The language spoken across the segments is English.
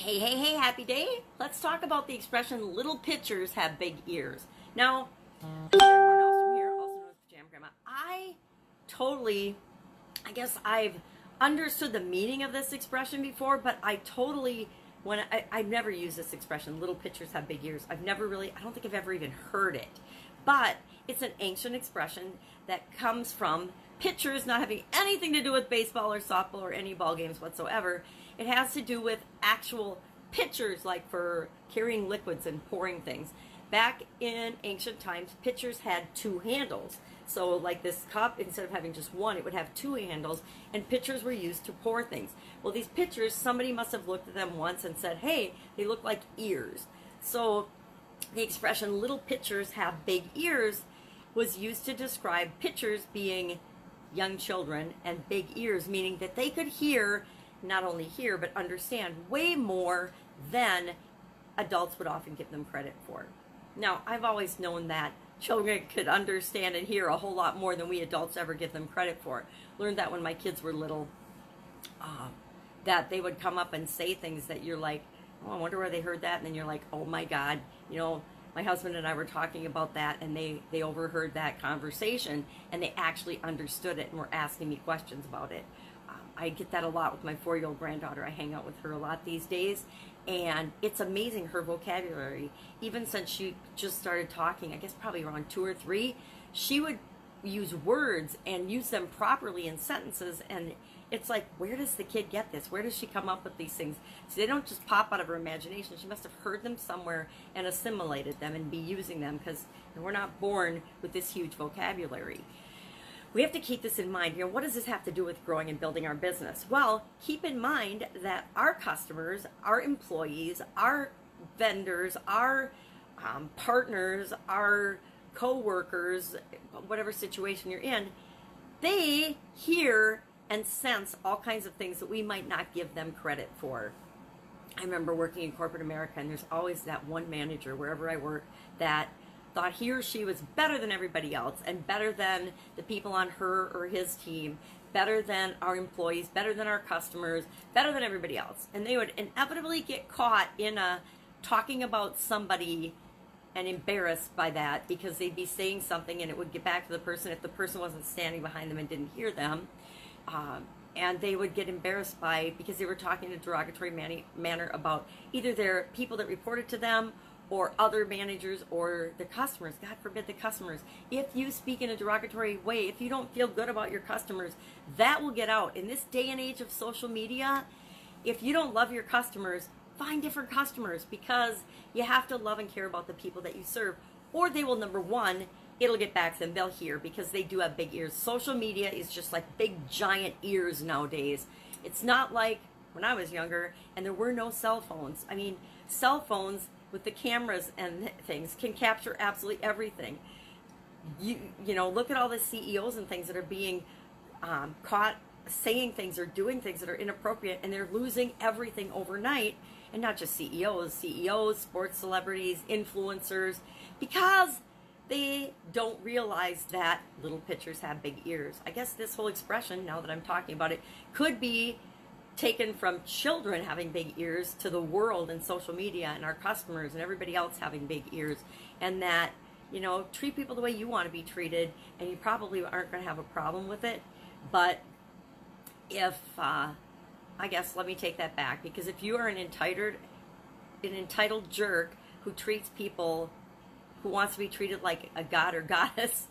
Hey, hey, hey, happy day. Let's talk about the expression little pitchers have big ears. Now, everyone else from here also knows Pajama Grandma. I totally, I guess I've understood the meaning of this expression before, but I totally, when I, I've never used this expression, little pitchers have big ears. I've never really, I don't think I've ever even heard it. But it's an ancient expression that comes from pitchers not having anything to do with baseball or softball or any ball games whatsoever. It has to do with actual pitchers, like for carrying liquids and pouring things. Back in ancient times, pitchers had two handles. So, like this cup, instead of having just one, it would have two handles, and pitchers were used to pour things. Well, these pitchers, somebody must have looked at them once and said, hey, they look like ears. So, the expression little pitchers have big ears was used to describe pitchers being young children and big ears, meaning that they could hear, not only hear, but understand way more than adults would often give them credit for. Now, I've always known that children could understand and hear a whole lot more than we adults ever give them credit for. Learned that when my kids were little, uh, that they would come up and say things that you're like, oh, I wonder where they heard that. And then you're like, oh my God, you know, my husband and I were talking about that and they, they overheard that conversation and they actually understood it and were asking me questions about it. Um, I get that a lot with my four year old granddaughter. I hang out with her a lot these days and it's amazing her vocabulary. Even since she just started talking, I guess probably around two or three, she would use words and use them properly in sentences and it's like, where does the kid get this? Where does she come up with these things? So they don't just pop out of her imagination. She must have heard them somewhere and assimilated them and be using them because we're not born with this huge vocabulary. We have to keep this in mind. You know, what does this have to do with growing and building our business? Well, keep in mind that our customers, our employees, our vendors, our um, partners, our co-workers, whatever situation you're in, they hear and sense all kinds of things that we might not give them credit for. I remember working in corporate America, and there's always that one manager wherever I work that thought he or she was better than everybody else and better than the people on her or his team, better than our employees, better than our customers, better than everybody else. And they would inevitably get caught in a talking about somebody and embarrassed by that because they'd be saying something and it would get back to the person if the person wasn't standing behind them and didn't hear them. Um, and they would get embarrassed by because they were talking in a derogatory manner about either their people that reported to them or other managers or the customers. God forbid the customers. If you speak in a derogatory way, if you don't feel good about your customers, that will get out. In this day and age of social media, if you don't love your customers, find different customers because you have to love and care about the people that you serve. Or they will, number one, it'll get back to them. They'll hear because they do have big ears. Social media is just like big giant ears nowadays. It's not like when I was younger and there were no cell phones. I mean, cell phones with the cameras and things can capture absolutely everything. You you know, look at all the CEOs and things that are being um, caught saying things or doing things that are inappropriate and they're losing everything overnight and not just CEOs, CEOs, sports celebrities, influencers because they don't realize that little pitchers have big ears. I guess this whole expression, now that I'm talking about it, could be taken from children having big ears to the world and social media and our customers and everybody else having big ears. And that, you know, treat people the way you want to be treated, and you probably aren't going to have a problem with it. But if, uh, I guess, let me take that back, because if you are an entitled, an entitled jerk who treats people who wants to be treated like a god or goddess.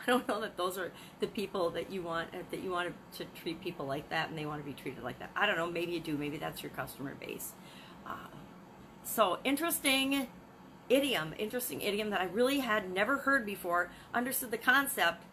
I don't know that those are the people that you want that you want to, to treat people like that and they want to be treated like that. I don't know. Maybe you do. Maybe that's your customer base. Uh, so interesting idiom, interesting idiom that I really had never heard before. Understood the concept,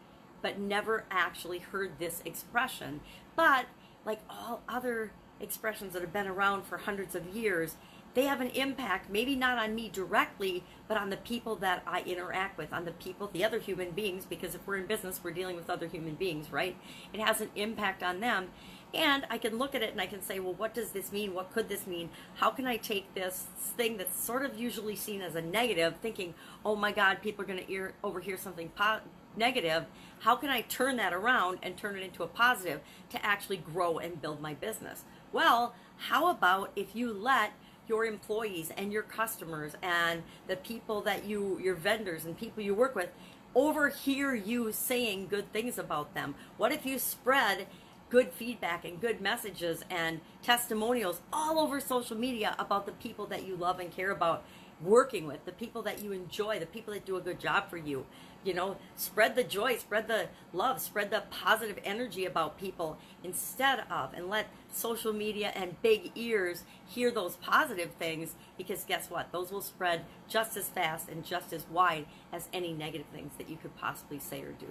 but never actually heard this expression. But like all other expressions that have been around for hundreds of years, they have an impact, maybe not on me directly, but on the people that I interact with, on the people, the other human beings, because if we're in business, we're dealing with other human beings, right? It has an impact on them. And I can look at it and I can say, well, what does this mean? What could this mean? How can I take this thing that's sort of usually seen as a negative, thinking, oh my God, people are going to overhear something po- negative, how can I turn that around and turn it into a positive to actually grow and build my business? Well, how about if you let your employees and your customers and the people that you, your vendors and people you work with, overhear you saying good things about them? What if you spread good feedback and good messages and testimonials all over social media about the people that you love and care about working with, the people that you enjoy, the people that do a good job for you. You know, spread the joy, spread the love, spread the positive energy about people instead of, and let social media and big ears hear those positive things because guess what? Those will spread just as fast and just as wide as any negative things that you could possibly say or do.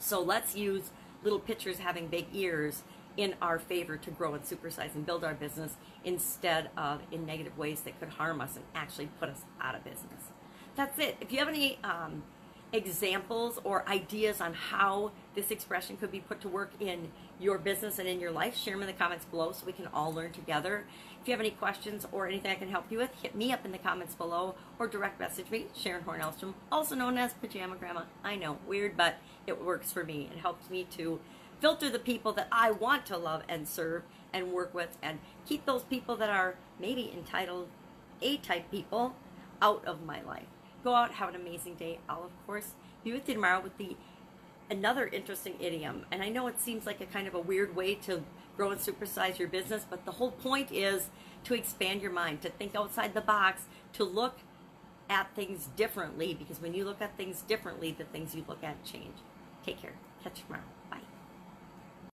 So let's use little pitchers having big ears in our favor to grow and supersize and build our business instead of in negative ways that could harm us and actually put us out of business. That's it. If you have any um, examples or ideas on how this expression could be put to work in your business and in your life, share them in the comments below so we can all learn together. If you have any questions or anything I can help you with, hit me up in the comments below or direct message me, Sharon Hornelstrom, also known as Pajama Grandma. I know, weird, but it works for me. It helps me to filter the people that I want to love and serve and work with and keep those people that are maybe entitled A type people out of my life. Go out, have an amazing day. I'll, of course, be with you tomorrow with the another interesting idiom. And I know it seems like a kind of a weird way to grow and supersize your business, but the whole point is to expand your mind, to think outside the box, to look at things differently because when you look at things differently, the things you look at change. Take care. Catch you tomorrow.